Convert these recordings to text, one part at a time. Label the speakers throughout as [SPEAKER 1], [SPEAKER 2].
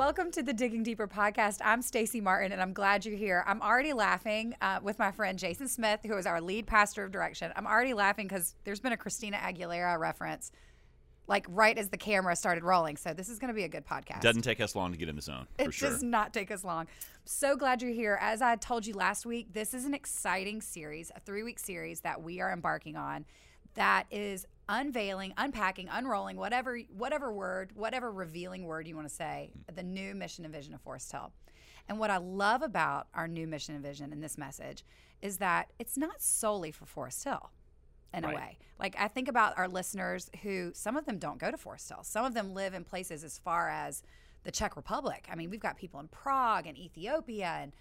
[SPEAKER 1] Welcome to the Digging Deeper podcast. I'm Stacy Martin, and I'm glad you're here. I'm already laughing uh, with my friend Jason Smith, who is our lead pastor of Direction. I'm already laughing because there's been a Christina Aguilera reference, like right as the camera started rolling. So this is going to be a good podcast.
[SPEAKER 2] Doesn't take us long to get in the zone. For
[SPEAKER 1] it
[SPEAKER 2] sure.
[SPEAKER 1] does not take us long. So glad you're here. As I told you last week, this is an exciting series, a three week series that we are embarking on that is unveiling, unpacking, unrolling, whatever whatever word, whatever revealing word you want to say, mm. the new mission and vision of Forest Hill. And what I love about our new mission and vision in this message is that it's not solely for Forest Hill in
[SPEAKER 2] Right.
[SPEAKER 1] a way. Like I think about our listeners who some of them don't go to Forest Hill. Some of them live in places as far as the Czech Republic. I mean, we've got people in Prague and Ethiopia and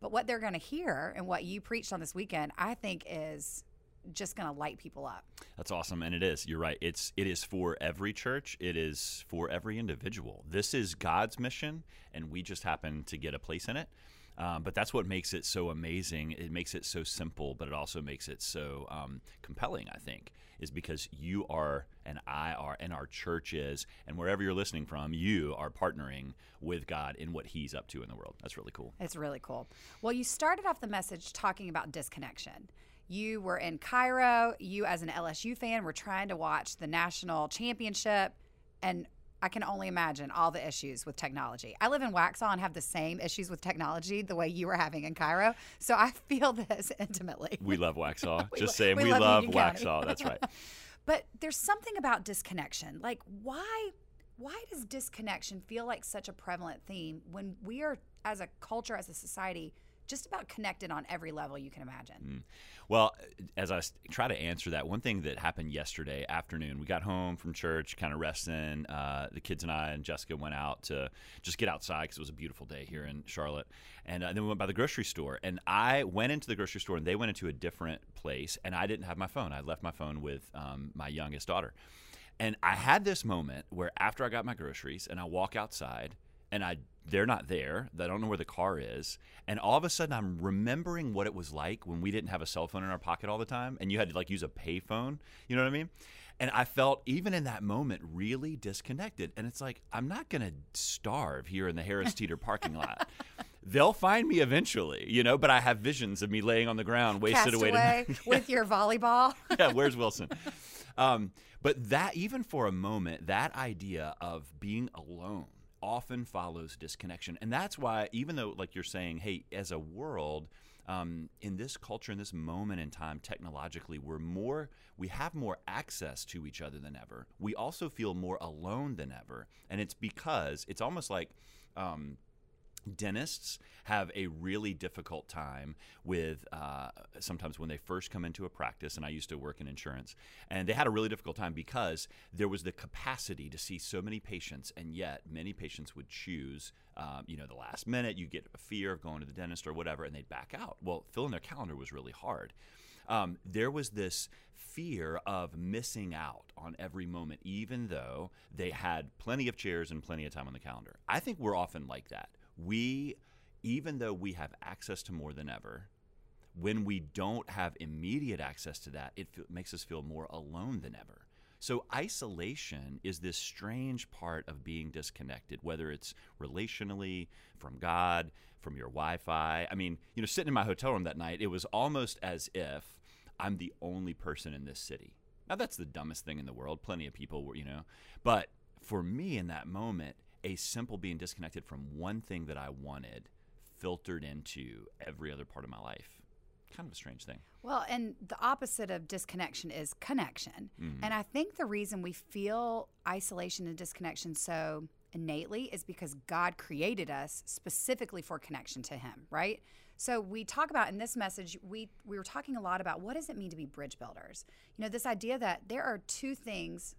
[SPEAKER 1] but what they're going to hear and what you preached on this weekend, I think is just going to light people up.
[SPEAKER 2] That's awesome, and it is. You're right. It's it is for every church. It is for every individual. This is God's mission, and we just happen to get a place in it. Um, but that's what makes it so amazing. It makes it so simple, but it also makes it so um, compelling. I think is because you are and I are and our church is, and wherever you're listening from, you are partnering with God in what He's up to in the world. That's really cool.
[SPEAKER 1] It's really cool. Well, you started off the message talking about disconnection. You were in Cairo. You, as an LSU fan, were trying to watch the national championship, and I can only imagine all the issues with technology. I live in Waxhaw and have the same issues with technology the way you were having in Cairo, so I feel this intimately.
[SPEAKER 2] We love Waxhaw.
[SPEAKER 1] We
[SPEAKER 2] Just saying,
[SPEAKER 1] we
[SPEAKER 2] we,
[SPEAKER 1] love
[SPEAKER 2] love, Waxhaw. That's right.
[SPEAKER 1] But there's something about disconnection. Like why why does disconnection feel like such a prevalent theme when we are as a culture as a society just about connected on every level you can imagine?
[SPEAKER 2] Well, as I try to answer that, one thing that happened yesterday afternoon, we got home from church, kind of resting. Uh, the kids and I and Jessica went out to just get outside because it was a beautiful day here in Charlotte. And uh, then we went by the grocery store. And I went into the grocery store and they went into a different place. And I didn't have my phone. I left my phone with um, my youngest daughter. And I had this moment where after I got my groceries and I walk outside and I they're not there. I don't know where the car is. And all of a sudden I'm remembering what it was like when we didn't have a cell phone in our pocket all the time and you had to like use a payphone. You know what I mean? And I felt even in that moment really disconnected. And it's like I'm not going to starve here in the Harris Teeter parking lot. They'll find me eventually, you know, but I have visions of me laying on the ground, wasted away.
[SPEAKER 1] Castaway
[SPEAKER 2] to-
[SPEAKER 1] with your volleyball.
[SPEAKER 2] yeah, where's Wilson? Um, but that, even for a moment, that idea of being alone often follows disconnection. And that's why, even though, like you're saying, hey, as a world, um, in this culture, in this moment in time, technologically, we're more, we have more access to each other than ever. We also feel more alone than ever. And it's because it's almost like, um, dentists have a really difficult time with uh, sometimes when they first come into a practice and i used to work in insurance and they had a really difficult time because there was the capacity to see so many patients and yet many patients would choose um, you know the last minute you get a fear of going to the dentist or whatever and they'd back out well filling their calendar was really hard um, there was this fear of missing out on every moment, even though they had plenty of chairs and plenty of time on the calendar. I think we're often like that. We, even though we have access to more than ever, when we don't have immediate access to that, it fe- makes us feel more alone than ever. So, isolation is this strange part of being disconnected, whether it's relationally, from God, from your Wi Fi. I mean, you know, sitting in my hotel room that night, it was almost as if I'm the only person in this city. Now, that's the dumbest thing in the world. Plenty of people were, you know. But for me in that moment, a simple being disconnected from one thing that I wanted filtered into every other part of my life. Kind of a strange thing.
[SPEAKER 1] Well, and the opposite of disconnection is connection. Mm-hmm. And I think the reason we feel isolation and disconnection so innately is because God created us specifically for connection to Him, right? So we talk about in this message, we we were talking a lot about what does it mean to be bridge builders? You know, this idea that there are two things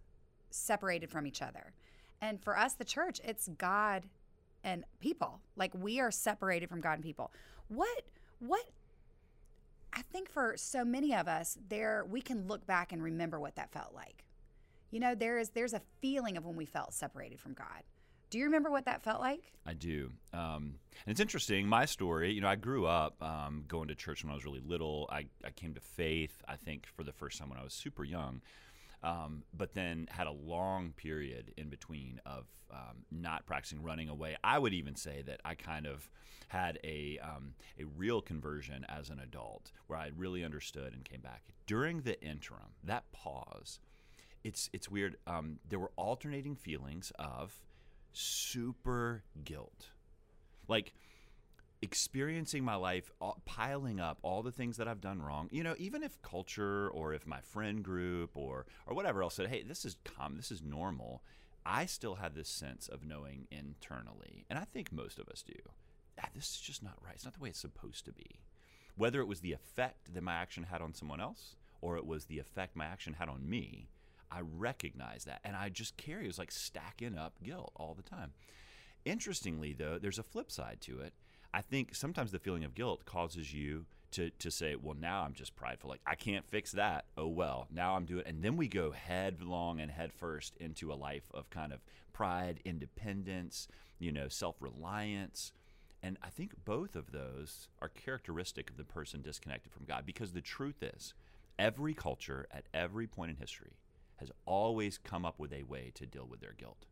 [SPEAKER 1] separated from each other. And for us, the church, it's God and people. Like we are separated from God and people. What what I think for so many of us, there we can look back and remember what that felt like. You know, there is there's a feeling of when we felt separated from God. Do you remember what that felt like?
[SPEAKER 2] I do. Um, and it's interesting. My story, you know, I grew up um, going to church when I was really little. I, I came to faith, I think, for the first time when I was super young. Um, but then had a long period in between of um, not practicing running away. I would even say that I kind of had a um, a real conversion as an adult, where I really understood and came back. During the interim, that pause, it's it's weird. Um, there were alternating feelings of super guilt, like experiencing my life all, piling up all the things that I've done wrong. You know, even if culture or if my friend group or or whatever else said, "Hey, this is common, this is normal." I still had this sense of knowing internally, and I think most of us do. Ah, this is just not right. It's not the way it's supposed to be. Whether it was the effect that my action had on someone else or it was the effect my action had on me, I recognize that. And I just carry it was like stacking up guilt all the time. Interestingly, though, there's a flip side to it. I think sometimes the feeling of guilt causes you to, to say, well, now I'm just prideful. Like, I can't fix that. Oh, well, now I'm doing. And then we go headlong and headfirst into a life of kind of pride, independence, you know, self reliance. And I think both of those are characteristic of the person disconnected from God because the truth is, every culture at every point in history has always come up with a way to deal with their guilt.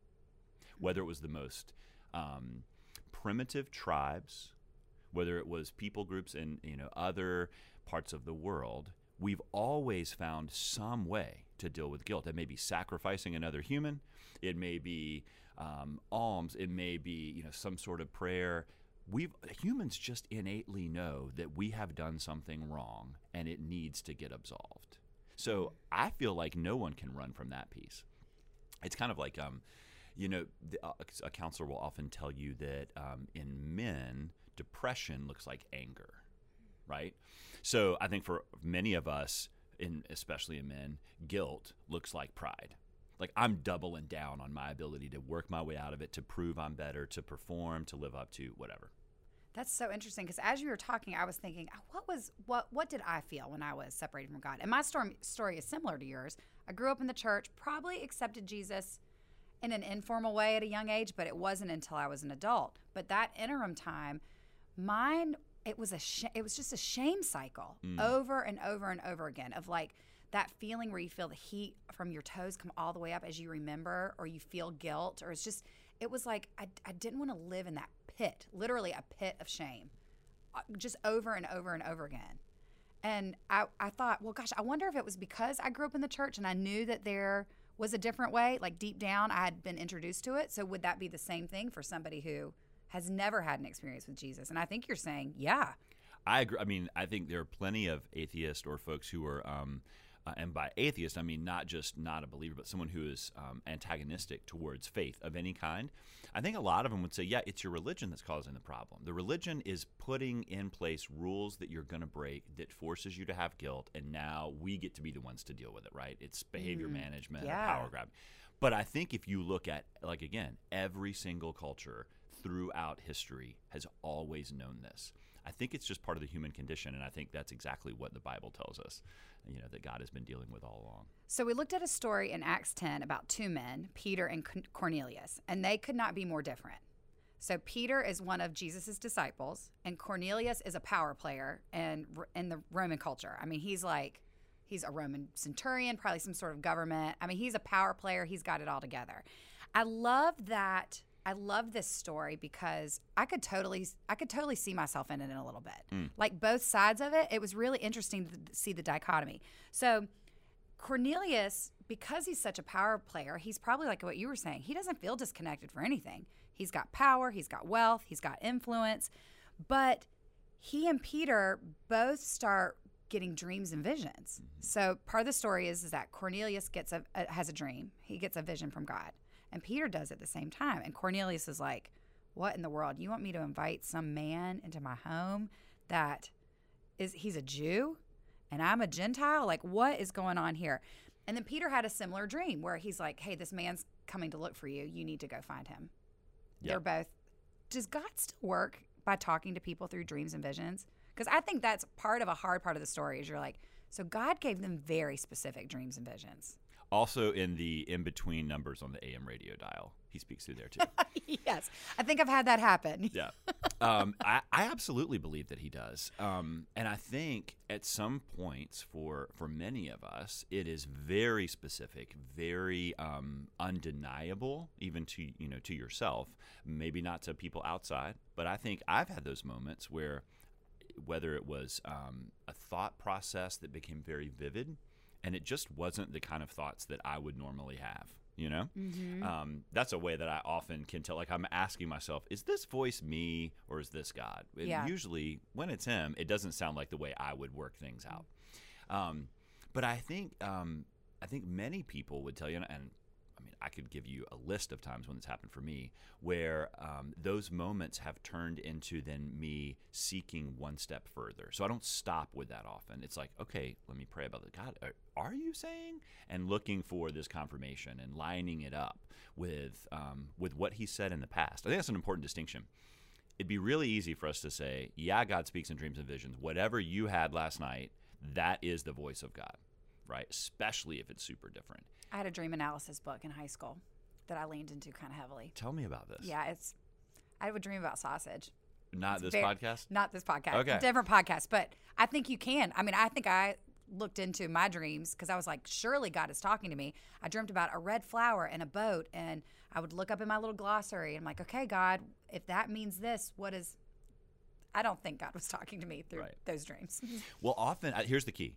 [SPEAKER 2] Whether it was the most um, primitive tribes, whether it was people groups in you know other parts of the world, we've always found some way to deal with guilt. It may be sacrificing another human, it may be um, alms, it may be you know some sort of prayer. We've humans just innately know that we have done something wrong and it needs to get absolved. So I feel like no one can run from that piece. It's kind of like um, you know, the, uh, a counselor will often tell you that um, in men, depression looks like anger, right? So I think for many of us, in especially in men, guilt looks like pride. Like I'm doubling down on my ability to work my way out of it, to prove I'm better, to perform, to live up to whatever.
[SPEAKER 1] That's so interesting because as you were talking, I was thinking, oh, what was what what did I feel when I was separated from God? And my story story is similar to yours. I grew up in the church, probably accepted Jesus in an informal way at a young age, but it wasn't until I was an adult. But that interim time, mine it was a sh- it was just a shame cycle mm. over and over and over again of like that feeling where you feel the heat from your toes come all the way up as you remember or you feel guilt or it's just it was like I, I didn't want to live in that pit literally a pit of shame uh, just over and over and over again and I, I thought well gosh i wonder if it was because i grew up in the church and i knew that there was a different way. Like deep down, I had been introduced to it. So would that be the same thing for somebody who has never had an experience with Jesus? And I think you're saying, yeah.
[SPEAKER 2] I agree. I mean, I think there are plenty of atheists or folks who are um, uh, and by atheist, I mean not just not a believer, but someone who is um, antagonistic towards faith of any kind. I think a lot of them would say, yeah, it's your religion that's causing the problem. The religion is putting in place rules that you're going to break that forces you to have guilt, and now we get to be the ones to deal with it, right? It's behavior mm, management, yeah. power grab. But I think if you look at, like, again, every single culture throughout history has always known this. I think it's just part of the human condition, and I think that's exactly what the Bible tells us you know that God has been dealing with all along.
[SPEAKER 1] So we looked at a story in Acts 10 about two men, Peter and Cornelius, and they could not be more different. So Peter is one of Jesus's disciples, and Cornelius is a power player and in the Roman culture. I mean, he's like he's a Roman centurion, probably some sort of government. I mean, he's a power player. He's got it all together. I love that I love this story because I could totally I could totally see myself in it in a little bit. Mm. Like both sides of it, it was really interesting to see the dichotomy. So Cornelius, because he's such a power player, he's probably like what you were saying. He doesn't feel disconnected for anything. He's got power, he's got wealth, he's got influence, but he and Peter both start getting dreams and visions. Mm-hmm. So part of the story is, is that Cornelius gets a, a has a dream. He gets a vision from God. And Peter does at the same time. And Cornelius is like, What in the world? You want me to invite some man into my home that is, he's a Jew and I'm a Gentile? Like, what is going on here? And then Peter had a similar dream where he's like, Hey, this man's coming to look for you. You need to go find him. Yep. They're both. Does God still work by talking to people through dreams and visions? Because I think that's part of a hard part of the story is you're like, So God gave them very specific dreams and visions.
[SPEAKER 2] Also, in the in between numbers on the AM radio dial, he speaks through there too.
[SPEAKER 1] yes, I think I've had that happen.
[SPEAKER 2] yeah, um, I, I absolutely believe that he does, um, and I think at some points for for many of us, it is very specific, very um, undeniable, even to you know to yourself. Maybe not to people outside, but I think I've had those moments where whether it was um, a thought process that became very vivid and it just wasn't the kind of thoughts that I would normally have. You know,
[SPEAKER 1] Mm-hmm.
[SPEAKER 2] um, that's a way that I often can tell. Like I'm asking myself, is this voice me or is this God? And
[SPEAKER 1] Yeah.
[SPEAKER 2] Usually, when it's Him, it doesn't sound like the way I would work things out. Um, but I think um, I think many people would tell you, and I mean, I could give you a list of times when it's happened for me, where um, those moments have turned into then me seeking one step further. So I don't stop with that often. It's like, okay, let me pray about it. God, are, are you saying? And looking for this confirmation and lining it up with um, with what He said in the past. I think that's an important distinction it'd be really easy for us to say, yeah, God speaks in dreams and visions. Whatever you had last night, that is the voice of God, right? Especially if it's super different.
[SPEAKER 1] I had a dream analysis book in high school that I leaned into kind of heavily.
[SPEAKER 2] Tell me about this.
[SPEAKER 1] Yeah, it's. I would dream about sausage.
[SPEAKER 2] Not
[SPEAKER 1] It's
[SPEAKER 2] this
[SPEAKER 1] very-
[SPEAKER 2] podcast?
[SPEAKER 1] Not this podcast.
[SPEAKER 2] Okay.
[SPEAKER 1] Different podcast. But I think you can. I mean, I think I looked into my dreams because I was like, surely God is talking to me. I dreamt about a red flower and a boat, and I would look up in my little glossary and I'm like, okay, God, if that means this, what is. I don't think God was talking to me through
[SPEAKER 2] Right.
[SPEAKER 1] those dreams.
[SPEAKER 2] Well, often, uh, here's the key.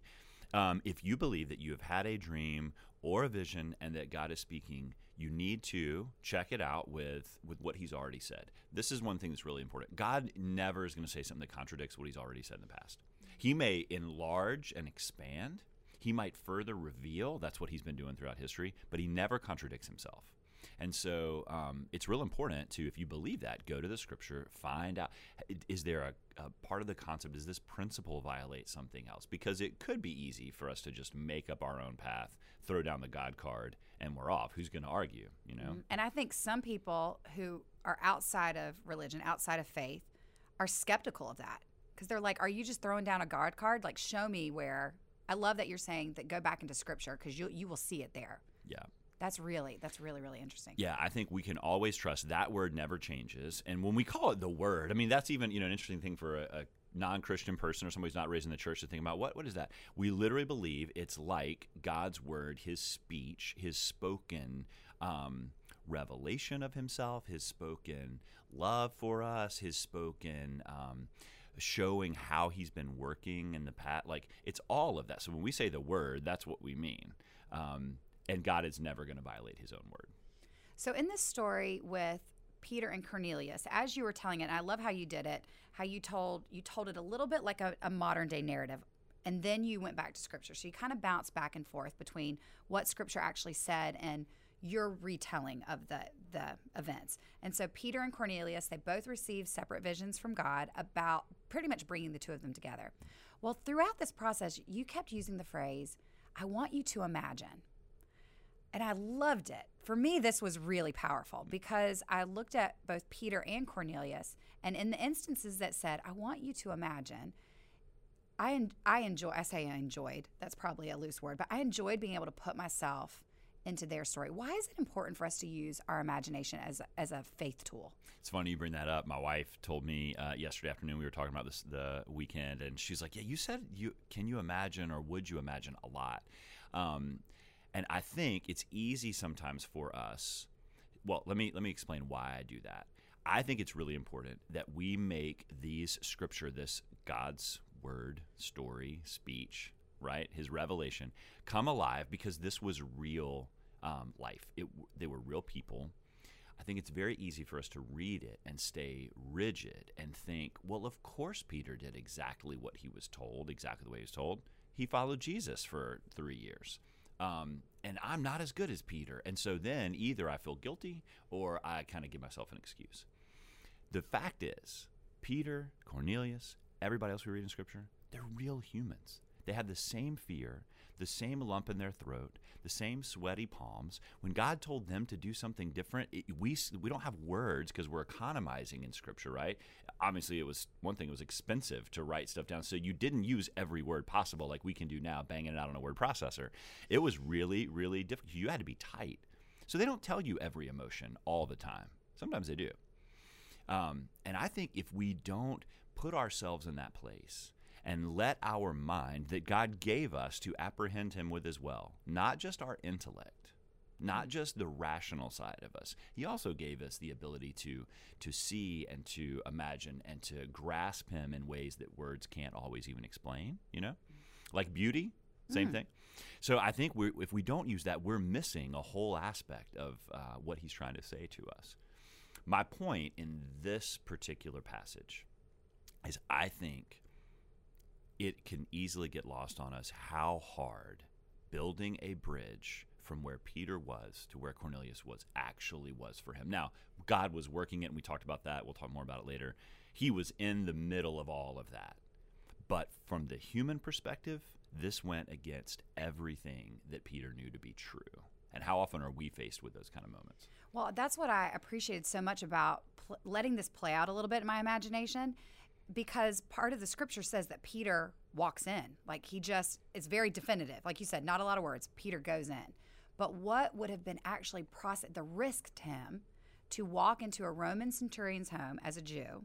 [SPEAKER 2] Um, if you believe that you have had a dream or a vision and that God is speaking, you need to check it out with, with what He's already said. This is one thing that's really important. God never is going to say something that contradicts what He's already said in the past. He may enlarge and expand, He might further reveal. That's what He's been doing throughout history, but He never contradicts Himself. And so um, it's real important to, if you believe that, go to the scripture, find out is there a, a part of the concept, does this principle violate something else? Because it could be easy for us to just make up our own path, throw down the God card, and we're off. Who's going to argue, you know? Mm-hmm.
[SPEAKER 1] And I think some people who are outside of religion, outside of faith, are skeptical of that because they're like, "Are you just throwing down a God card? Like, show me where." I love that you're saying that. Go back into Scripture because you you will see it there.
[SPEAKER 2] Yeah.
[SPEAKER 1] That's really that's really really interesting.
[SPEAKER 2] Yeah, I think we can always trust that word never changes. And when we call it the word, I mean, that's even, you know, an interesting thing for a, a non-Christian person or somebody who's not raised in the church to think about what what is that? We literally believe it's like God's word, his speech, his spoken um, revelation of himself, his spoken love for us, his spoken um, showing how he's been working in the past. Like it's all of that. So when we say the word, that's what we mean. Um, and God is never going to violate his own word.
[SPEAKER 1] So in this story with Peter and Cornelius, as you were telling it, I love how you did it, how you told you told it a little bit like a, a modern day narrative, and then you went back to Scripture. So you kind of bounced back and forth between what Scripture actually said and your retelling of the the events. And so Peter and Cornelius, they both received separate visions from God about pretty much bringing the two of them together. Well, throughout this process, you kept using the phrase, "I want you to imagine." And I loved it. For me, this was really powerful because I looked at both Peter and Cornelius, and in the instances that said, I want you to imagine, I, en- I enjoy, I say I enjoyed, that's probably a loose word, but I enjoyed being able to put myself into their story. Why is it important for us to use our imagination as, as a faith tool?
[SPEAKER 2] It's funny you bring that up. My wife told me uh, yesterday afternoon we were talking about this the weekend, and she's like, "Yeah, you said you can you imagine or would you imagine a lot?" Um, and I think it's easy sometimes for us. Well, let me let me explain why I do that. I think it's really important that we make these scripture, this God's word, story, speech, right, His revelation, come alive because this was real um, life. It they were real people. I think it's very easy for us to read it and stay rigid and think, well, of course Peter did exactly what he was told, exactly the way he was told. He followed Jesus for three years. Um, and I'm not as good as Peter. And so then either I feel guilty or I kind of give myself an excuse. The fact is, Peter, Cornelius, everybody else we read in Scripture, they're real humans. They had the same fear, the same lump in their throat, the same sweaty palms. When God told them to do something different, it, we we don't have words because we're economizing in Scripture, right? Obviously, it was one thing; it was expensive to write stuff down, so you didn't use every word possible like we can do now, banging it out on a word processor. It was really, really difficult. You had to be tight. So they don't tell you every emotion all the time. Sometimes they do. Um, and I think if we don't put ourselves in that place and let our mind that God gave us to apprehend Him with as well, not just our intellect, not just the rational side of us. He also gave us the ability to to see and to imagine and to grasp Him in ways that words can't always even explain. You know, like beauty, same mm. thing. So I think if we don't use that, we're missing a whole aspect of uh, what He's trying to say to us. My point in this particular passage is I think it can easily get lost on us how hard building a bridge from where Peter was to where Cornelius was actually was for him. Now, God was working it, and we talked about that. We'll talk more about it later. He was in the middle of all of that. But from the human perspective, this went against everything that Peter knew to be true. And how often are we faced with those kind of moments?
[SPEAKER 1] Well, that's what I appreciated so much about pl- letting this play out a little bit in my imagination because part of the scripture says that Peter walks in. Like he just, it's very definitive. Like you said, not a lot of words. Peter goes in. But what would have been actually the risk to him to walk into a Roman centurion's home as a Jew,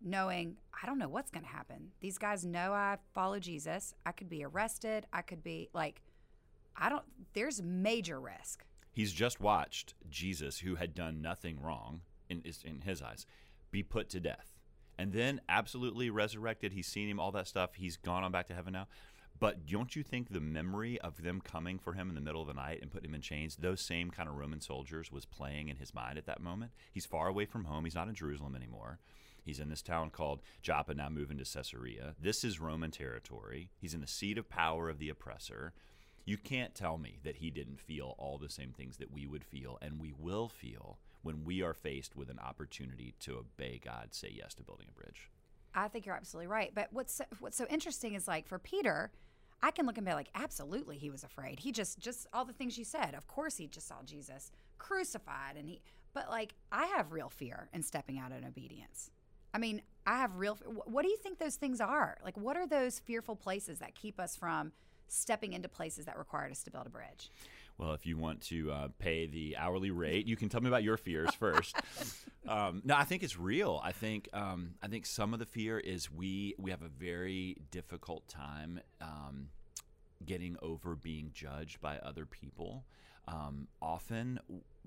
[SPEAKER 1] knowing, I don't know what's going to happen. These guys know I follow Jesus. I could be arrested. I could be like, I don't, there's major risk.
[SPEAKER 2] He's just watched Jesus, who had done nothing wrong in, in his eyes, be put to death and then absolutely resurrected. He's seen him, all that stuff. He's gone on back to heaven now. But don't you think the memory of them coming for him in the middle of the night and putting him in chains, those same kind of Roman soldiers was playing in his mind at that moment? He's far away from home. He's not in Jerusalem anymore. He's in this town called Joppa, now moving to Caesarea. This is Roman territory. He's in the seat of power of the oppressor. You can't tell me that he didn't feel all the same things that we would feel and we will feel when we are faced with an opportunity to obey God, say yes to building a bridge.
[SPEAKER 1] I think you're absolutely right. But what's so, what's so interesting is like for Peter, I can look and be like, absolutely, he was afraid. He just just all the things you said. Of course, he just saw Jesus crucified, and he. But like, I have real fear in stepping out in obedience. I mean, I have real. What do you think those things are? Like, what are those fearful places that keep us from stepping into places that require us to build a bridge?
[SPEAKER 2] Well, if you want to uh, pay the hourly rate, you can tell me about your fears first. um, no, I think it's real. I think um, I think some of the fear is we we have a very difficult time um, getting over being judged by other people. Um, often,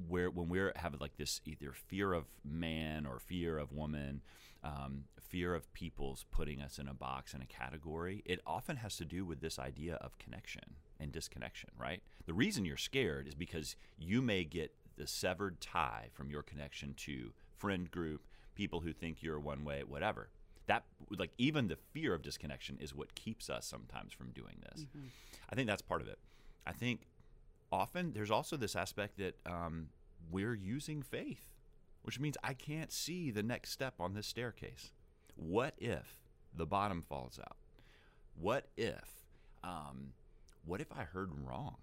[SPEAKER 2] where when we're having like this either fear of man or fear of woman, um, fear of people's putting us in a box in a category, it often has to do with this idea of connection and disconnection, right? The reason you're scared is because you may get the severed tie from your connection to friend group, people who think you're one way, whatever. That like even the fear of disconnection is what keeps us sometimes from doing this. Mm-hmm. I think that's part of it. I think often there's also this aspect that um, we're using faith, which means I can't see the next step on this staircase. What if the bottom falls out? What if um, what if I heard wrong?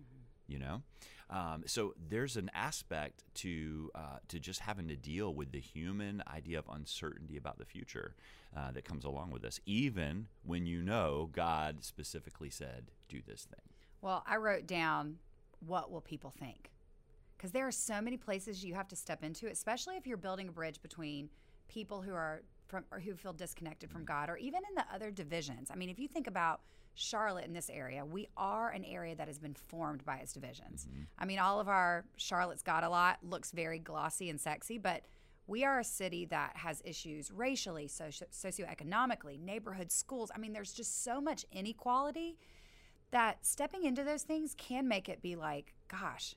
[SPEAKER 2] Mm-hmm. You know, um, so there's an aspect to uh, to just having to deal with the human idea of uncertainty about the future uh, that comes along with this, even when you know God specifically said, "Do this thing."
[SPEAKER 1] Well, I wrote down what will people think because there are so many places you have to step into, especially if you're building a bridge between people who are from or who feel disconnected from mm-hmm. God, or even in the other divisions. I mean, if you think about Charlotte in this area, we are an area that has been formed by its divisions. Mm-hmm. I mean, all of our Charlotte's Got a Lot looks very glossy and sexy, but we are a city that has issues racially, socio- socioeconomically, neighborhood schools. I mean, there's just so much inequality that stepping into those things can make it be like, gosh,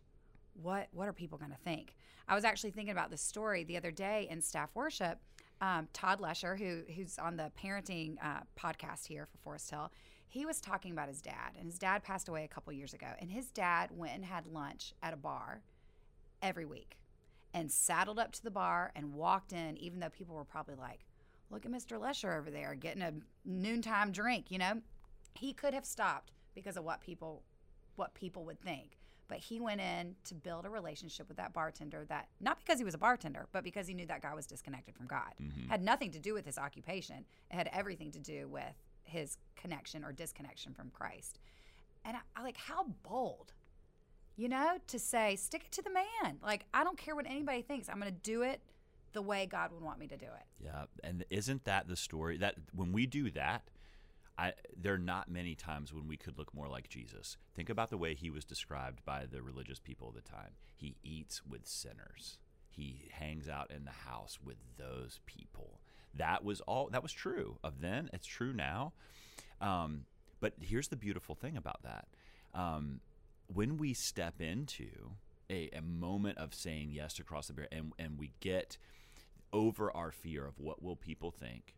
[SPEAKER 1] what what are people going to think? I was actually thinking about this story the other day in staff worship. Um, Todd Lesher, who who's on the parenting uh, podcast here for Forest Hill, he was talking about his dad, and his dad passed away a couple years ago. And his dad went and had lunch at a bar every week and saddled up to the bar and walked in, even though people were probably like, Look at Mr. Lesher over there getting a noontime drink, you know? He could have stopped because of what people what people would think. But he went in to build a relationship with that bartender that not because he was a bartender, but because he knew that guy was disconnected from God. Mm-hmm. Had nothing to do with his occupation. It had everything to do with his connection or disconnection from Christ. And I, I like how bold, you know, to say, stick it to the man. Like, I don't care what anybody thinks. I'm going to do it the way God would want me to do it.
[SPEAKER 2] Yeah, and isn't that the story that when we do that, I, there are not many times when we could look more like Jesus. Think about the way he was described by the religious people of the time. He eats with sinners. He hangs out in the house with those people. That was all. That was true of then. It's true now. Um, but here's the beautiful thing about that: um, when we step into a, a moment of saying yes to cross the barrier, and and we get over our fear of what will people think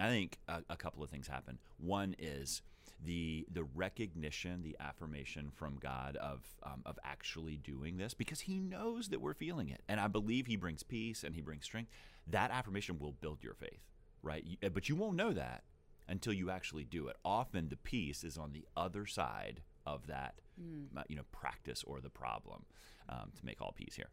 [SPEAKER 2] I think a, a, couple of things happen. One is the the recognition, the affirmation from God of um, of actually doing this because He knows that we're feeling it, and I believe He brings peace and He brings strength. That affirmation will build your faith, right? But you won't know that until you actually do it. Often the peace is on the other side of that, mm. you know, practice or the problem. Um, to make all peace here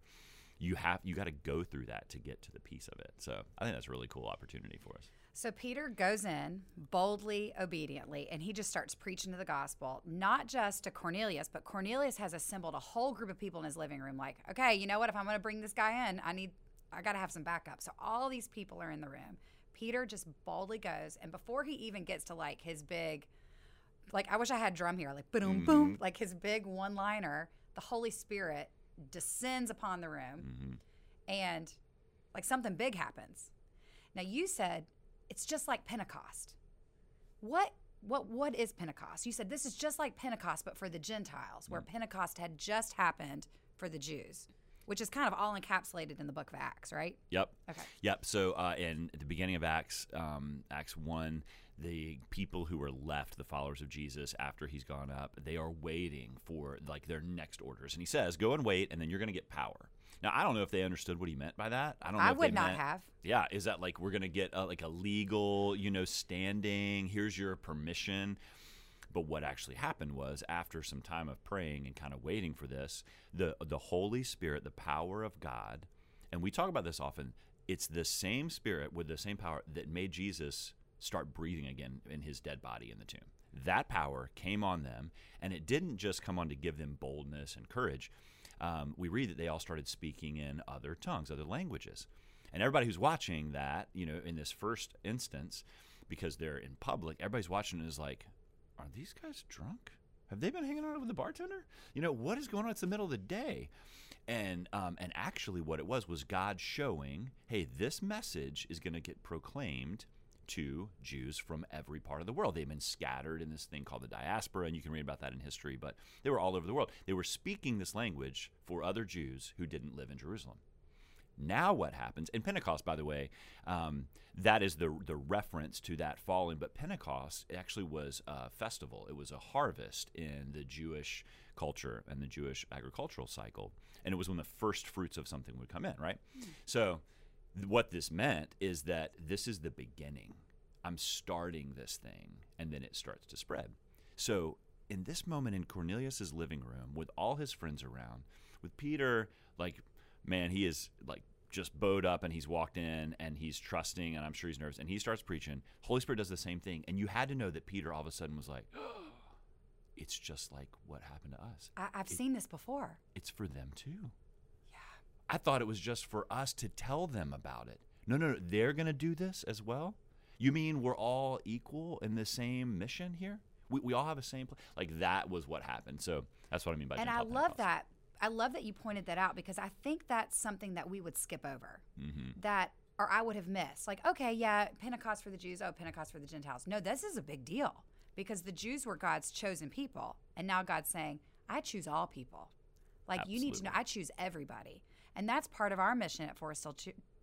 [SPEAKER 2] you have you got to go through that to get to the peace of it. So I think that's a really cool opportunity for us.
[SPEAKER 1] So Peter goes in boldly, obediently, and he just starts preaching to the gospel, not just to Cornelius, but Cornelius has assembled a whole group of people in his living room. Like, okay, you know what? If I'm going to bring this guy in, I need, I got to have some backup. So all these people are in the room. Peter just boldly goes, and before he even gets to like his big, like I wish I had drum here, like boom, mm-hmm. boom, like his big one liner, the Holy Spirit descends upon the room, mm-hmm. and like something big happens. Now you said it's just like Pentecost. What what what is Pentecost? You said this is just like Pentecost, but for the Gentiles, where mm. Pentecost had just happened for the Jews, which is kind of all encapsulated in the book of Acts, right?
[SPEAKER 2] Yep.
[SPEAKER 1] Okay.
[SPEAKER 2] Yep. So uh, in the beginning of Acts, um, Acts one, the people who are left, the followers of Jesus, after he's gone up, they are waiting for like their next orders, and he says, "Go and wait, and then you're going to get power." Now, I don't know if they understood what he meant by that. I don't. know
[SPEAKER 1] I would not meant, have.
[SPEAKER 2] Yeah, is that like we're gonna get a, like a legal, you know, standing? Here's your permission. But what actually happened was, after some time of praying and kind of waiting for this, the the Holy Spirit, the power of God, and we talk about this often. It's the same Spirit with the same power that made Jesus start breathing again in his dead body in the tomb. That power came on them, and it didn't just come on to give them boldness and courage um, we read that they all started speaking in other tongues, other languages. And everybody who's watching that, you know, in this first instance, because they're in public, everybody's watching and is like, are these guys drunk? Have they been hanging out with the bartender? You know, what is going on? It's the middle of the day. And, um, and actually, what it was was God showing, hey, this message is going to get proclaimed to Jews from every part of the world. They've been scattered in this thing called the diaspora, and you can read about that in history, but they were all over the world. They were speaking this language for other Jews who didn't live in Jerusalem. Now, what happens in Pentecost, by the way, um, that is the the reference to that falling. But Pentecost actually was a festival. It was a harvest in the Jewish culture and the Jewish agricultural cycle, and it was when the first fruits of something would come in. Right, mm. so what this meant is that this is the beginning. I'm starting this thing, and then it starts to spread. So, in this moment in Cornelius's living room, with all his friends around, with Peter, like, man, he is like just bowed up and he's walked in and he's trusting and I'm sure he's nervous and he starts preaching. Holy Spirit does the same thing. And you had to know that Peter all of a sudden was like, oh, it's just like what happened to us.
[SPEAKER 1] I, have seen this before.
[SPEAKER 2] It's for them too. Yeah. I thought it was just for us to tell them about it. No, no, no. They're going to do this as well? You mean we're all equal in the same mission here? We, we all have the same, pl-? like that was what happened. So that's what I mean by
[SPEAKER 1] And I love that. I love that you pointed that out because I think that's something that we would skip over. Mm-hmm. That or I would have missed. Like, okay, yeah, Pentecost for the Jews, oh, Pentecost for the Gentiles. No, this is a big deal because the Jews were God's chosen people. And now God's saying, I choose all people. Like, Absolutely. you need to know, I choose everybody. And that's part of our mission at Forest Hill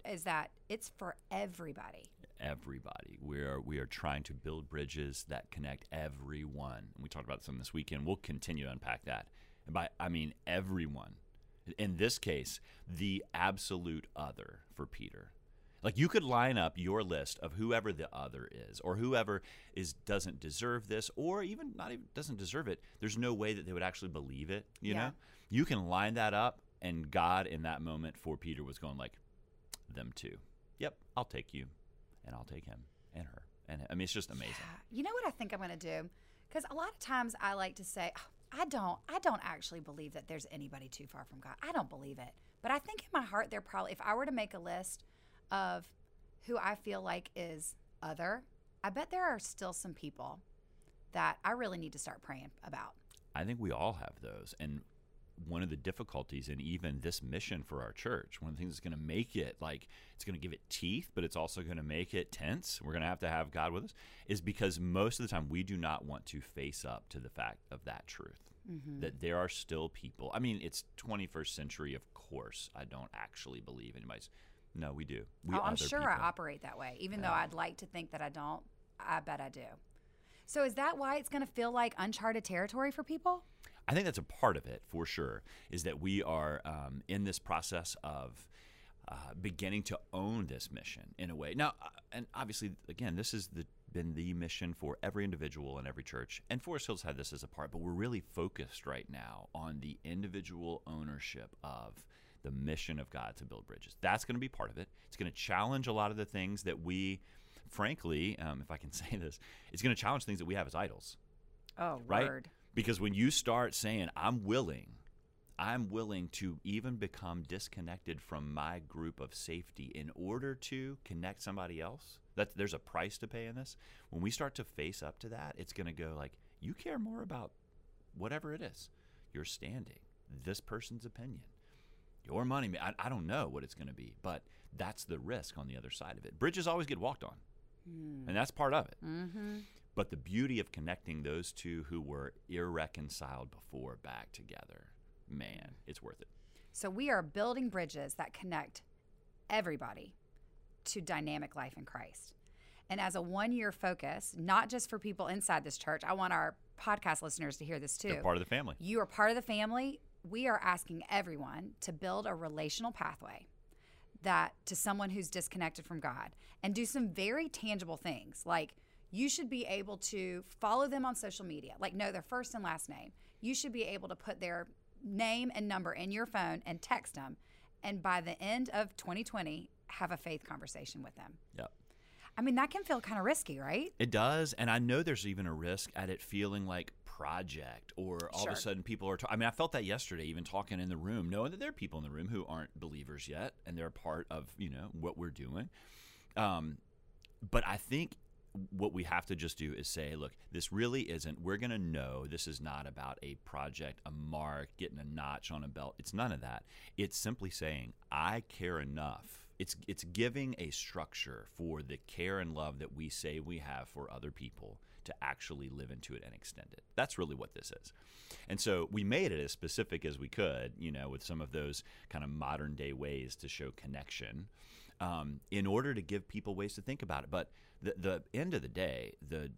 [SPEAKER 1] is that it's for everybody.
[SPEAKER 2] Everybody. We are we are trying to build bridges that connect everyone. And we talked about some this weekend. We'll continue to unpack that. And by I mean everyone. In this case, the absolute other for Peter. Like you could line up your list of whoever the other is, or whoever is doesn't deserve this, or even not even doesn't deserve it. There's no way that they would actually believe it. You
[SPEAKER 1] Yeah.
[SPEAKER 2] know, you can line that up, and God in that moment for Peter was going like, them too. Yep, I'll take you, and I'll take him and her, and I mean it's just amazing.
[SPEAKER 1] You know what I think I'm going to do? Because a lot of times I like to say, "Oh, I don't, I don't actually believe that there's anybody too far from God. I don't believe it. But I think in my heart, there probably, if I were to make a list of who I feel like is other, I bet there are still some people that I really need to start praying about.
[SPEAKER 2] I think we all have those. And one of the difficulties in even this mission for our church, one of the things that's going to make it like it's going to give it teeth, but it's also going to make it tense. We're going to have to have God with us, is because most of the time we do not want to face up to the fact of that truth. Mm-hmm. That there are still people. I mean, it's 21st century, of course. I don't actually believe anybody's. No, we do. We
[SPEAKER 1] oh, I'm sure
[SPEAKER 2] people.
[SPEAKER 1] I operate that way, even though I'd like to think that I don't. I bet I do. So is that why it's going to feel like uncharted territory for people?
[SPEAKER 2] I think that's a part of it for sure. Is that we are um, in this process of uh, beginning to own this mission in a way. Now, uh, and obviously, again, this has the, been the mission for every individual in every church, and Forest Hill's had this as a part. But we're really focused right now on the individual ownership of the mission of God to build bridges. That's going to be part of it. It's going to challenge a lot of the things that we, frankly, um, if I can say this, it's going to challenge things that we have as idols
[SPEAKER 1] Oh,
[SPEAKER 2] right?
[SPEAKER 1] word.
[SPEAKER 2] Because when you start saying, I'm willing, I'm willing to even become disconnected from my group of safety in order to connect somebody else, that there's a price to pay in this. When we start to face up to that, it's going to go like, you care more about whatever it is, your standing, this person's opinion, your money. I, I don't know what it's going to be, but that's the risk on the other side of it. Bridges always get walked on, and that's part of it.
[SPEAKER 1] Mm-hmm.
[SPEAKER 2] But the beauty of connecting those two who were irreconciled before back together, man, it's worth it.
[SPEAKER 1] So we are building bridges that connect everybody to dynamic life in Christ. And as a one year focus, not just for people inside this church, I want our podcast listeners to hear this too.
[SPEAKER 2] They're part of the family.
[SPEAKER 1] You are part of the family. We are asking everyone to build a relational pathway that to someone who's disconnected from God and do some very tangible things. Like you should be able to follow them on social media, like know their first and last name. You should be able to put their name and number in your phone and text them. And by the end of 2020, have a faith conversation with them.
[SPEAKER 2] Yep.
[SPEAKER 1] I mean, that can feel kind of risky, right?
[SPEAKER 2] It does, and I know there's even a risk at it feeling like project, or all
[SPEAKER 1] Sure.
[SPEAKER 2] of a sudden people are. Ta- I mean, I felt that yesterday, even talking in the room, knowing that there are people in the room who aren't believers yet, and they're a part of you know what we're doing. Um, but I think what we have to just do is say, look, this really isn't. We're going to know this is not about a project, a mark, getting a notch on a belt. It's none of that. It's simply saying, I care enough. It's it's giving a structure for the care and love that we say we have for other people to actually live into it and extend it. That's really what this is. And so we made it as specific as we could, you know, with some of those kind of modern day ways to show connection um, in order to give people ways to think about it. But the, the end of the day, the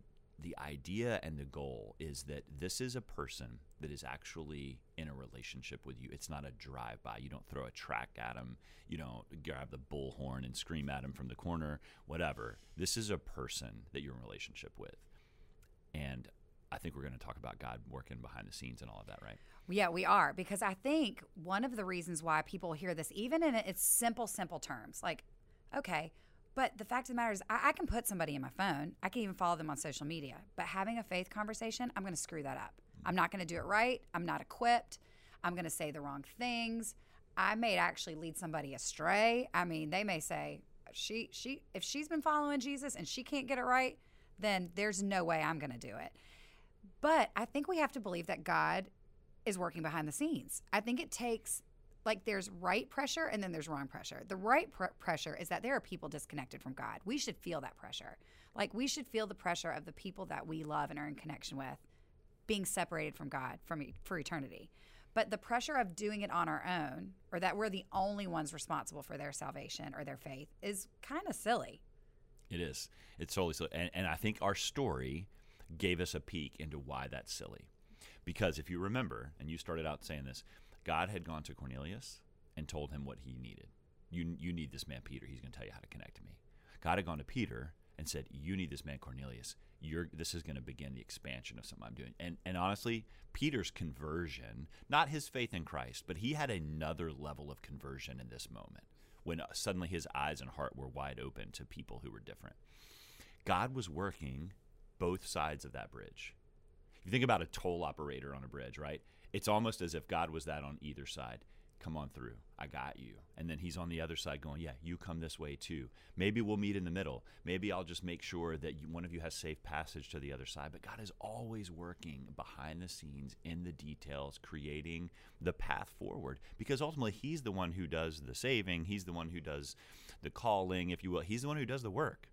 [SPEAKER 2] the idea and the goal is that this is a person that is actually in a relationship with you. It's not a drive by. You don't throw a track at him. You don't grab the bullhorn and scream at him from the corner, whatever. This is a person that you're in relationship with. And I think we're going to talk about God working behind the scenes and all of that, right?
[SPEAKER 1] Yeah, we are because I think one of the reasons why people hear this, even in its simple, simple terms, like, okay, but the fact of the matter is, I, I can put somebody in my phone. I can even follow them on social media. But having a faith conversation, I'm going to screw that up. I'm not going to do it right. I'm not equipped. I'm going to say the wrong things. I may actually lead somebody astray. I mean, they may say, she, she, if she's been following Jesus and she can't get it right, then there's no way I'm going to do it. But I think we have to believe that God is working behind the scenes. I think it takes like there's right pressure and then there's wrong pressure. The right pr- pressure is that there are people disconnected from God. We should feel that pressure. Like we should feel the pressure of the people that we love and are in connection with being separated from God from e- for eternity. But the pressure of doing it on our own or that we're the only ones responsible for their salvation or their faith is kind of silly.
[SPEAKER 2] It is. It's totally silly. And, and I think our story gave us a peek into why that's silly. Because if you remember, and you started out saying this, God had gone to Cornelius and told him what he needed. You you need this man Peter. He's going to tell you how to connect to me. God had gone to Peter and said, "You need this man Cornelius. You're this is going to begin the expansion of something I'm doing." And and honestly, Peter's conversion, not his faith in Christ, but he had another level of conversion in this moment when uh, suddenly his eyes and heart were wide open to people who were different. God was working both sides of that bridge. If you think about a toll operator on a bridge, right? It's almost as if God was that on either side. Come on through. I got you. And then he's on the other side going, Yeah, you come this way too. Maybe we'll meet in the middle. Maybe I'll just make sure that you, one of you has safe passage to the other side. But God is always working behind the scenes in the details, creating the path forward because ultimately he's the one who does the saving, he's the one who does the calling, if you will. He's the one who does the work.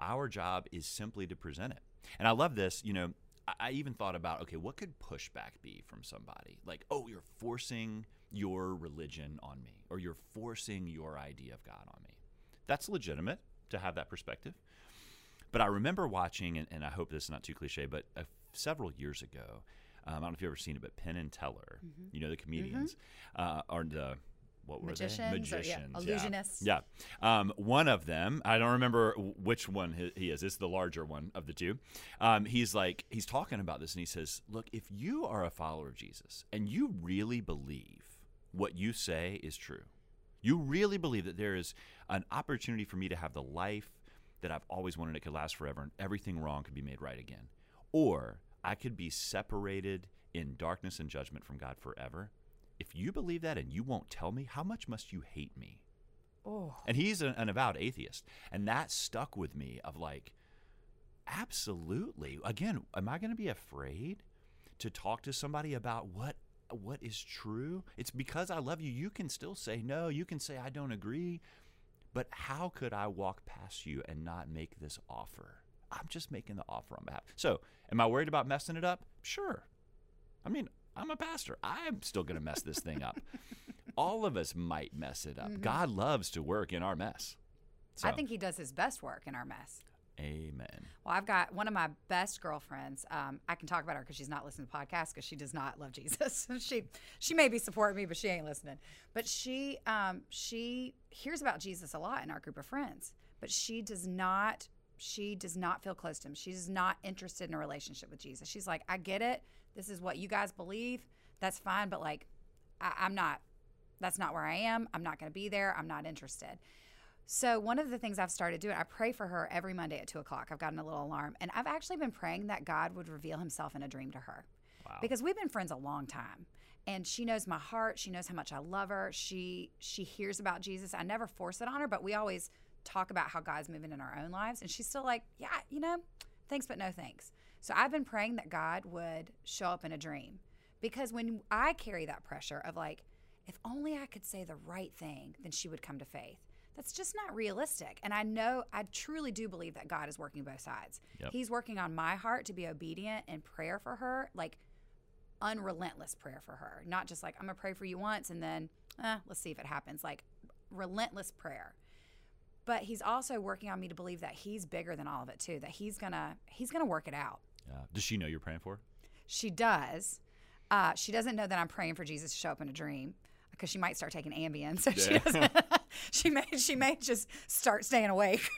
[SPEAKER 2] Our job is simply to present it. And I love this, you know, I even thought about okay, what could pushback be from somebody? Like, oh, you're forcing your religion on me, or you're forcing your idea of God on me. That's legitimate to have that perspective. But I remember watching, and, and I hope this is not too cliche, but uh, several years ago, um, I don't know if you've ever seen it, but Penn and Teller, mm-hmm. you know, the comedians, mm-hmm. uh, are the what were
[SPEAKER 1] Magicians
[SPEAKER 2] they?
[SPEAKER 1] Magicians, or, yeah, illusionists.
[SPEAKER 2] Yeah. yeah. Um, one of them, I don't remember which one he is. It's the larger one of the two. Um, he's like, he's talking about this, and he says, "Look, if you are a follower of Jesus and you really believe what you say is true, you really believe that there is an opportunity for me to have the life that I've always wanted, it could last forever, and everything wrong could be made right again, or I could be separated in darkness and judgment from God forever." If you believe that and you won't tell me, how much must you hate me?
[SPEAKER 1] Oh.
[SPEAKER 2] And he's an, an avowed atheist. And that stuck with me of like, absolutely. Again, am I going to be afraid to talk to somebody about what what is true? It's because I love you. You can still say no. You can say I don't agree. But how could I walk past you and not make this offer? I'm just making the offer on behalf. So, am I worried about messing it up? Sure. I mean, I'm a pastor. I'm still going to mess this thing up. All of us might mess it up. Mm-hmm. God loves to work in our mess.
[SPEAKER 1] So. I think He does His best work in our mess.
[SPEAKER 2] Amen.
[SPEAKER 1] Well, I've got one of my best girlfriends. Um, I can talk about her because she's not listening to podcasts because she does not love Jesus. she she may be supporting me, but she ain't listening. But she um, she hears about Jesus a lot in our group of friends, but she does not she does not feel close to him. She's not interested in a relationship with Jesus. She's like, I get it this is what you guys believe. That's fine, but like, I, I'm not. That's not where I am. I'm not going to be there. I'm not interested. So one of the things I've started doing, I pray for her every Monday at two o'clock. I've gotten a little alarm, and I've actually been praying that God would reveal Himself in a dream to her, wow. because we've been friends a long time, and she knows my heart. She knows how much I love her. She she hears about Jesus. I never force it on her, but we always talk about how God's moving in our own lives, and she's still like, yeah, you know, thanks but no thanks. So I've been praying that God would show up in a dream because when I carry that pressure of like, if only I could say the right thing, then she would come to faith. That's just not realistic. And I know, I truly do believe that God is working both sides. Yep. He's working on my heart to be obedient and prayer for her, like unrelentless prayer for her. Not just like, I'm going to pray for you once and then, eh, let's see if it happens. Like relentless prayer but he's also working on me to believe that he's bigger than all of it too that he's gonna he's gonna work it out
[SPEAKER 2] uh, does she know you're praying for?
[SPEAKER 1] She does. Uh, she doesn't know that I'm praying for Jesus to show up in a dream because she might start taking Ambien. So yeah. she doesn't. she may she may just start staying awake,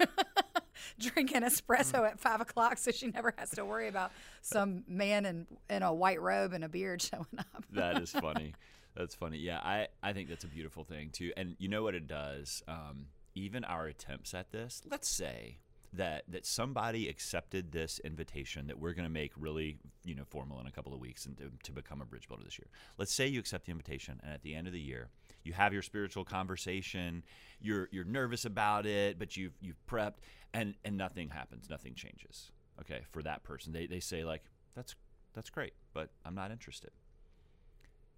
[SPEAKER 1] drinking espresso at five o'clock, so she never has to worry about some man in in a white robe and a beard showing up.
[SPEAKER 2] that is funny. That's funny. Yeah, I I think that's a beautiful thing too. And you know what it does. Um, even our attempts at this. Let's say that that somebody accepted this invitation that we're going to make really you know formal in a couple of weeks and to, to, become a bridge builder this year. Let's say you accept the invitation, and at the end of the year, you have your spiritual conversation. You're you're nervous about it, but you've you've prepped, and and nothing happens. Nothing changes. Okay, for that person, they they say like that's that's great, but I'm not interested.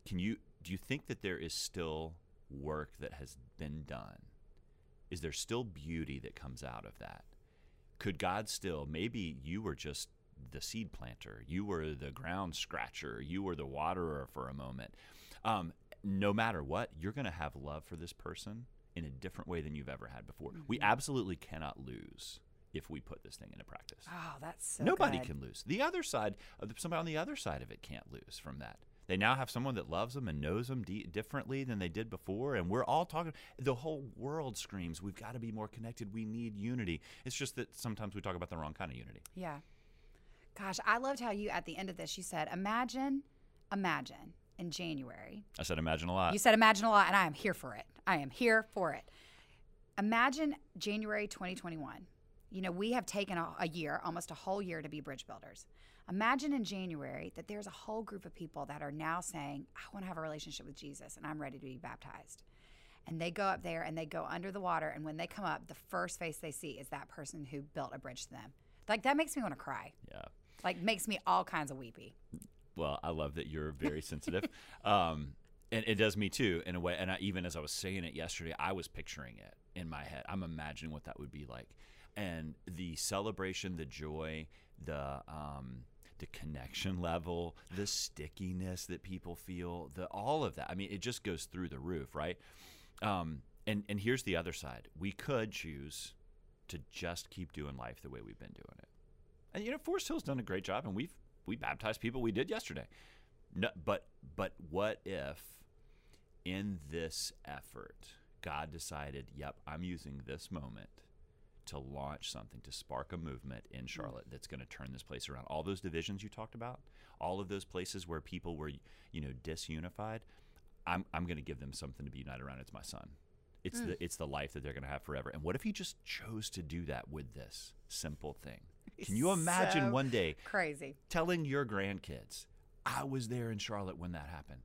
[SPEAKER 2] Can you do you think that there is still work that has been done? Is there still beauty that comes out of that? Could God still, maybe you were just the seed planter, you were the ground scratcher, you were the waterer for a moment. Um, no matter what, you're going to have love for this person in a different way than you've ever had before. Mm-hmm. We absolutely cannot lose if we put this thing into practice.
[SPEAKER 1] Oh, that's so
[SPEAKER 2] Nobody
[SPEAKER 1] good.
[SPEAKER 2] can lose. The other side, somebody on the other side of it can't lose from that. They now have someone that loves them and knows them differently than they did before. And we're all talking, the whole world screams, we've got to be more connected. We need unity. It's just that sometimes we talk about the wrong kind of unity.
[SPEAKER 1] Yeah. Gosh, I loved how you, at the end of this, you said, imagine, imagine in January.
[SPEAKER 2] I said, imagine a lot.
[SPEAKER 1] You said imagine a lot, and I am here for it. I am here for it. Imagine January 2021. You know, we have taken a, a year, almost a whole year, to be bridge builders. Imagine in January that there's a whole group of people that are now saying, I want to have a relationship with Jesus and I'm ready to be baptized. And they go up there and they go under the water. And when they come up, the first face they see is that person who built a bridge to them. Like, that makes me want to cry.
[SPEAKER 2] yeah.
[SPEAKER 1] Like, makes me all kinds of weepy.
[SPEAKER 2] Well, I love that you're very sensitive. um, and it does me too, in a way. And I, even as I was saying it yesterday, I was picturing it in my head. I'm imagining what that would be like. And the celebration, the joy, the. Um, the connection level, the stickiness that people feel, the all of that. I mean, it just goes through the roof, right? Um, and and here's the other side. We could choose to just keep doing life the way we've been doing it. And you know, Forest Hill's done a great job, and we've we baptized people. We did yesterday. No, but but what if in this effort God decided, "Yep, I'm using this moment to launch something to spark a movement in hmm. Charlotte that's going to turn this place around. All those divisions you talked about, all of those places where people were, you know, disunified, I'm I'm going to give them something to be united around. It's my son. It's hmm. the it's the life that they're going to have forever. And what if he just chose to do that with this simple thing? Can you imagine
[SPEAKER 1] So
[SPEAKER 2] one day
[SPEAKER 1] Crazy.
[SPEAKER 2] telling your grandkids, I was there in Charlotte when that happened.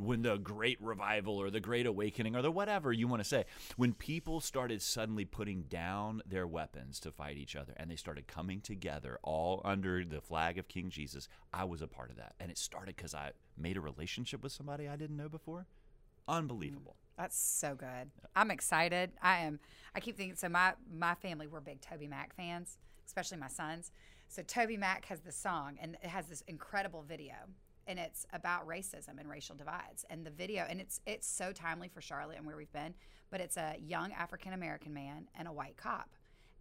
[SPEAKER 2] When the great revival or the great awakening or the whatever you want to say, when people started suddenly putting down their weapons to fight each other and they started coming together all under the flag of King Jesus, I was a part of that. And it started because I made a relationship with somebody I didn't know before. Unbelievable.
[SPEAKER 1] Mm, that's so good. I'm excited. I am. I keep thinking. So my my family we're big Toby Mac fans, especially my sons. So Toby Mac has the song and it has this incredible video, and it's about racism and racial divides. And the video, and it's it's so timely for Charlotte and where we've been. But it's a young African American man and a white cop,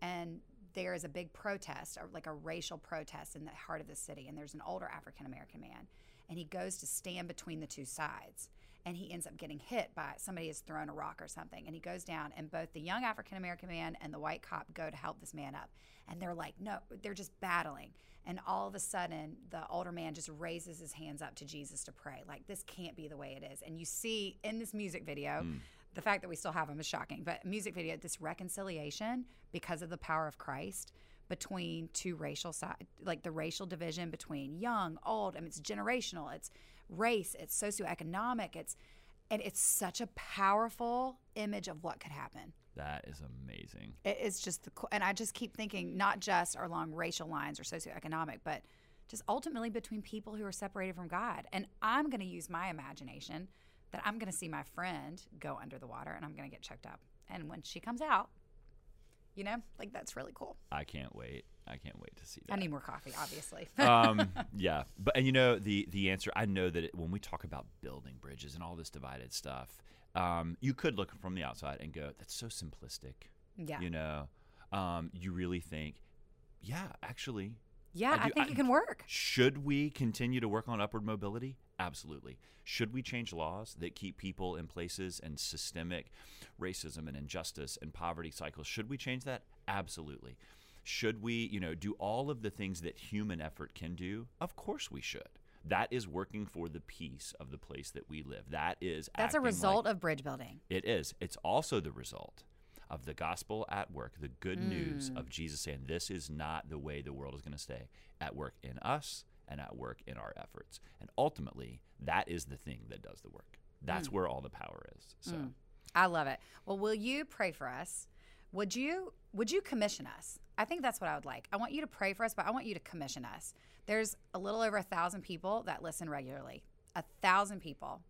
[SPEAKER 1] and there is a big protest, or like a racial protest in the heart of the city. And there's an older African American man, and he goes to stand between the two sides and he ends up getting hit by somebody has thrown a rock or something and he goes down and both the young african american man and the white cop go to help this man up. And they're like no they're just battling. And all of a sudden the older man just raises his hands up to jesus to pray. Like this can't be the way it is. And you see in this music video hmm. the fact that we still have him is shocking but music video this reconciliation because of the power of christ between two racial side like the racial division between young old I mean it's generational. It's race it's socioeconomic it's and it's such a powerful image of what could happen
[SPEAKER 2] That is amazing.
[SPEAKER 1] it is just the and i just keep thinking not just along racial lines or socioeconomic but just ultimately between people who are separated from god and i'm going to use my imagination that i'm going to see my friend go under the water and i'm going to get choked up and when she comes out you know like that's really cool
[SPEAKER 2] I can't wait. I can't wait to see that.
[SPEAKER 1] i need more coffee obviously
[SPEAKER 2] um, yeah, but and you know the the answer. I know that it, when we talk about building bridges and all this divided stuff, um, you could look from the outside and go, "That's so simplistic."
[SPEAKER 1] yeah
[SPEAKER 2] You know, um, you really think, yeah, actually,
[SPEAKER 1] yeah
[SPEAKER 2] I
[SPEAKER 1] i, think
[SPEAKER 2] I-
[SPEAKER 1] it can work
[SPEAKER 2] should we continue to work on upward mobility? Absolutely. Should we change laws that keep people in places and systemic racism and injustice and poverty cycles? Should we change that? Absolutely. Should we, you know, do all of the things that human effort can do? Of course we should. That is working for the peace of the place that we live. That is
[SPEAKER 1] that's a
[SPEAKER 2] acting like-
[SPEAKER 1] result of bridge building
[SPEAKER 2] it is. It's also the result of the gospel at work, the good news
[SPEAKER 1] Mm.
[SPEAKER 2] of Jesus saying, This is not the way the world is going to stay at work in us and at work in our efforts. And ultimately, that is the thing that does the work. That's
[SPEAKER 1] Mm.
[SPEAKER 2] where all the power is. So,
[SPEAKER 1] I love it. Well, will you pray for us? Would you would you commission us? I think that's what I would like. I want you to pray for us, but I want you to commission us. There's a little over a thousand people that listen regularly. A thousand people.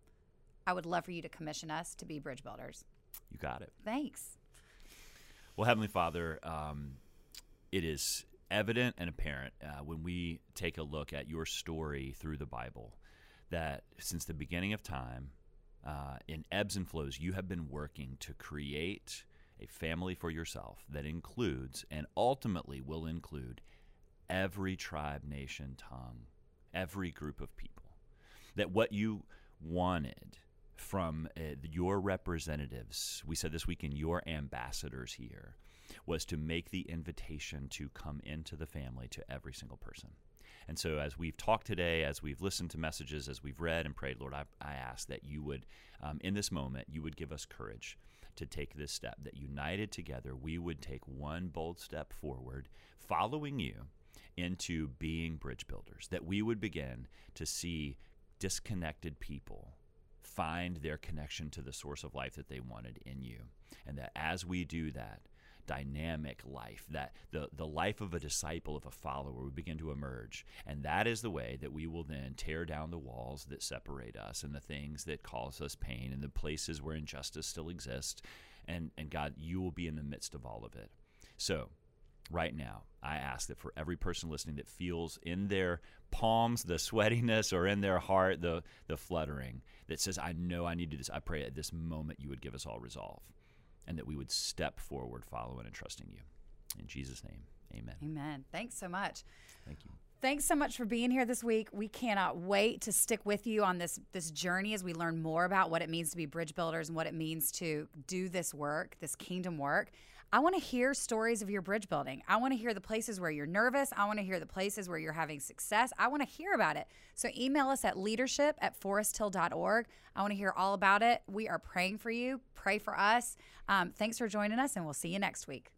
[SPEAKER 1] I would love for you to commission us to be bridge builders.
[SPEAKER 2] you got it.
[SPEAKER 1] Thanks.
[SPEAKER 2] Well, Heavenly Father, um, it is evident and apparent uh, when we take a look at your story through the Bible that since the beginning of time, uh, in ebbs and flows, you have been working to create a family for yourself that includes and ultimately will include every tribe, nation, tongue, every group of people. that what you wanted from uh, your representatives, we said this weekend, your ambassadors here, was to make the invitation to come into the family to every single person. And so, as we've talked today, as we've listened to messages, as we've read and prayed, Lord, I, I ask that you would, um, in this moment, you would give us courage to take this step, that united together, we would take one bold step forward, following you into being bridge builders, that we would begin to see disconnected people find their connection to the source of life that they wanted in you. And that as we do that, dynamic life, that the, the life of a disciple, of a follower, would begin to emerge. And that is the way that we will then tear down the walls that separate us and the things that cause us pain and the places where injustice still exists. And, and God, you will be in the midst of all of it. So, right now, I ask that for every person listening that feels in their palms the sweatiness or in their heart the, the fluttering that says, I know I need to do this, I pray at this moment you would give us all resolve and that we would step forward following and trusting you. In Jesus' name, amen.
[SPEAKER 1] Amen. Thanks so much.
[SPEAKER 2] Thank you.
[SPEAKER 1] Thanks so much for being here this week. We cannot wait to stick with you on this this journey as we learn more about what it means to be bridge builders and what it means to do this work, this kingdom work. I want to hear stories of your bridge building. I want to hear the places where you're nervous. I want to hear the places where you're having success. I want to hear about it. So email us at leadership at foresthill.org. I want to hear all about it. We are praying for you. Pray for us. Um, thanks for joining us, and we'll see you next week.